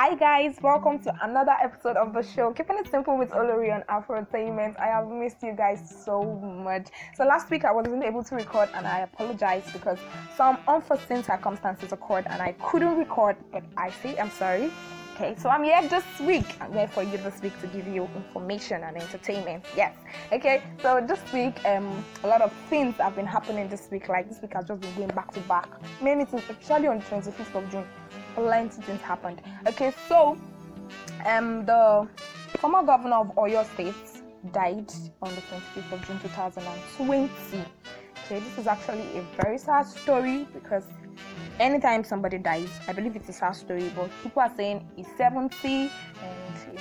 Hi guys, welcome to another episode of the show. Keeping it simple with Olori on Afrotainment. I have missed you guys so much. So last week I wasn't able to record and I apologize because some unforeseen circumstances occurred and I couldn't record, but I say I'm sorry. Okay, so I'm here this week. I'm here for you this week to give you information and entertainment. Yes. Okay, so this week, um, a lot of things have been happening this week. Like this week has just been going back to back. Many things, especially on the 25th of June, plenty things happened. Okay, so um, the former governor of Oyo State died on the 25th of June 2020. Okay, this is actually a very sad story because anytime somebody dies, I believe it's a sad story, but people are saying he's 70 and it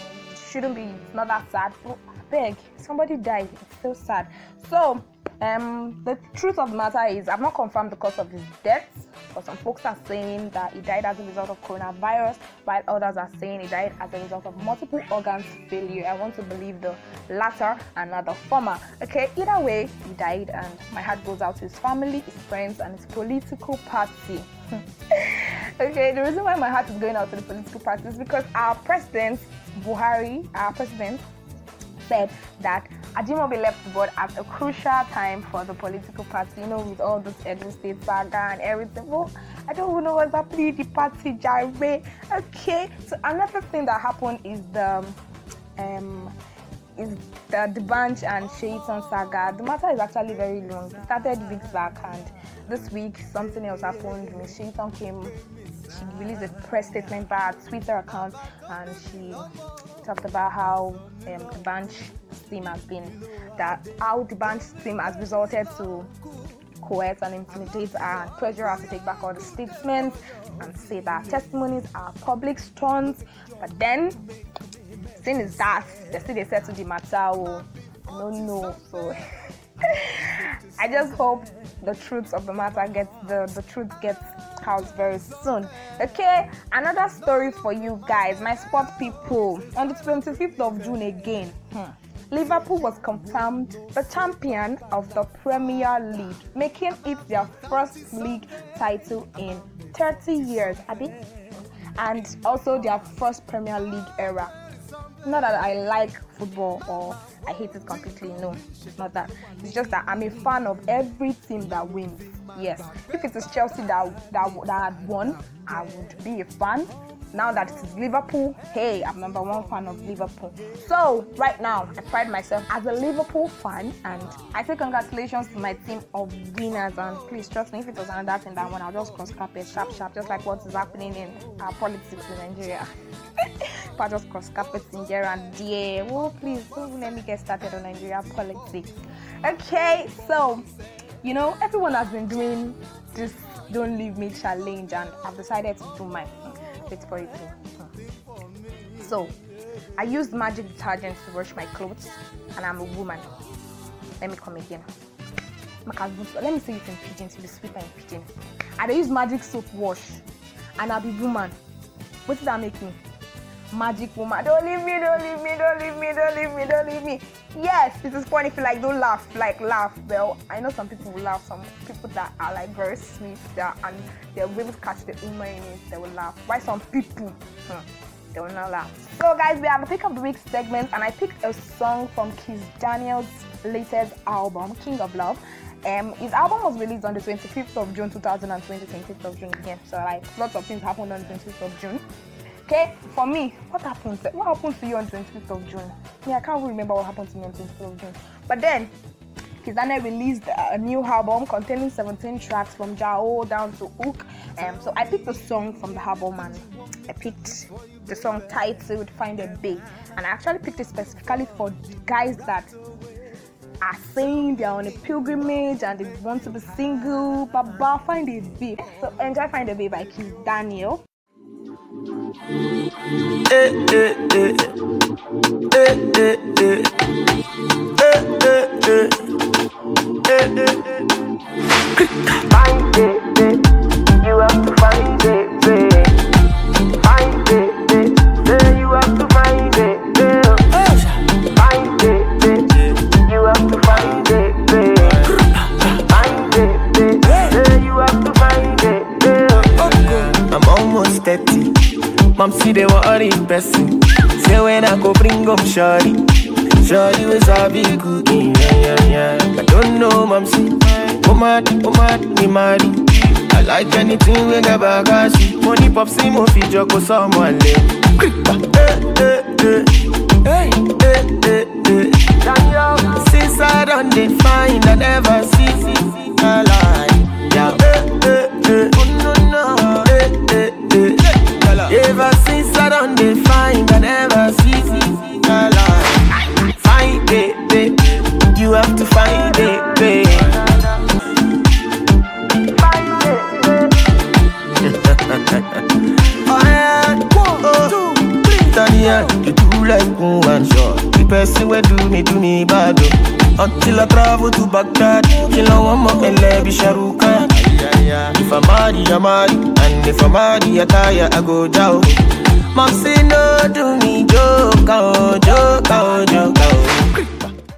shouldn't be, it's not that sad. So, beg, somebody died, it's still sad. So, um, the truth of the matter is, I've not confirmed the cause of his death, but some folks are saying that he died as a result of coronavirus, while others are saying he died as a result of multiple organs failure. I want to believe the latter and not the former. Okay, either way, he died, and my heart goes out to his family, his friends, and his political party. okay, the reason why my heart is going out to the political party is because our president, Buhari, our president, said that Ajimobi left board at a crucial time for the political party, you know, with all this Edo State saga and everything. Well, I don't know what's happening in the party, Jare. Okay, so another thing that happened is the um is the D'banj and Seyitan saga. The matter is actually very long. It started weeks back, and this week something else happened. Miss Seyitan came, she released a press statement by her Twitter account, and she talked about how um, D'banj team has been that D'banj team has resulted to coerce and intimidate her and pressure her to take back all the statements and say that testimonies are public stunts. But then thing is that they still they settle the matter. Oh, don't know. So I just hope the truth of the matter gets the, the truth gets out very soon. Okay, another story for you guys, my sport people. On the 25th of June again. Hmm. Liverpool was confirmed the champion of the Premier League, making it their first league title in 30 years, Abby, and also their first Premier League era not that I like football or I hate it completely. No, not that. It's just that I'm a fan of every team that wins. Yes, if it is Chelsea that that that had won, I would be a fan. Now that it is Liverpool, hey, I'm number one fan of Liverpool. So right now, I pride myself as a Liverpool fan, and I say congratulations to my team of winners. And please trust me, if it was another thing that one, I'll just cross carpet sharp, sharp, just like what is happening in our politics in Nigeria. I just cross carpet in here and there. Oh, please don't let me get started on Nigeria politics. Okay, so you know everyone has been doing this "Don't Leave Me" challenge, and I've decided to do mine. Wait for it. So, I used magic detergent to wash my clothes, and I'm a woman. Let me come again. Let me say it in pidgin to be sweeter in pidgin. I use magic soap wash, and I'll be woman. What did that make me? Magic woman. Don't leave me, don't leave me, don't leave me, don't leave me, don't leave me. Yes, this is funny if you like don't laugh, like laugh. Well, I know some people will laugh, some people that are like very sweet that and they'll able to catch the humor in it, they will laugh. Why some people hmm, they will not laugh. So guys, we have the pick of the week segment and I picked a song from Kizz Daniel's latest album, King of Love. Um, his album was released on the 25th of June 2020, 25th of June again. So like lots of things happened on the 25th of June. Okay, for me, what happened? What happened to you on 25th of June? Yeah, I can't remember what happened to me on 25th of June. But then, Kizz Daniel released a new album containing 17 tracks from Jao down to Hook. Um, so I picked a song from the album and I picked the song titled Find a Babe. And I actually picked it specifically for guys that are saying they're on a pilgrimage and they want to be single, but find a babe. So enjoy Find a Babe by Kizz Daniel. Eh, eh, eh. Eh, eh, eh. Eh, eh, eh. Eh, eh, eh. Find it. You have to find it. Find it. Say you have to find it. Find it. You have to find it. Find it. Say you have to find it. I'm almost 30 Mom see they worry person. Say when I go bring home shorty. Shorty was a big cookie, yeah, yeah, yeah. I don't know, mom see. Oh mad, oh mad, me mad. I like anything with the bagage. Money pop see mo fi joko someone le. Eh, eh, eh. I done they find I never see, a lie. Find it, babe. You have to find it, babe. Oh yeah, one, oh, two, three. Tanya, you do like one shot. The person wey do me, do me bad. oh. Until I travel to Baghdad, kill a one more and let be Sharuka. Ah. If I'm marry, I'm marry, marry, I go down. Mom say no, me joke, oh, joke, oh, joke, oh.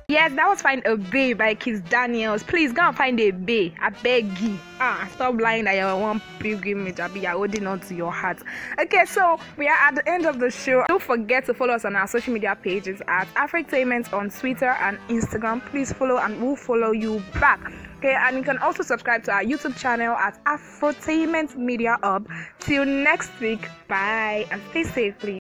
Yes, that was Find a Bay by Kizz Daniels. Please go and find a bay. I beg you. Ah, stop lying that you're one pilgrimage. I be you're holding on to your heart. Okay, so we are at the end of the show. Don't forget to follow us on our social media pages at Afrotainment on Twitter and Instagram. Please follow and we'll follow you back. Okay, and you can also subscribe to our YouTube channel at Afrotainment Media Hub. Till next week, bye and stay safe, please.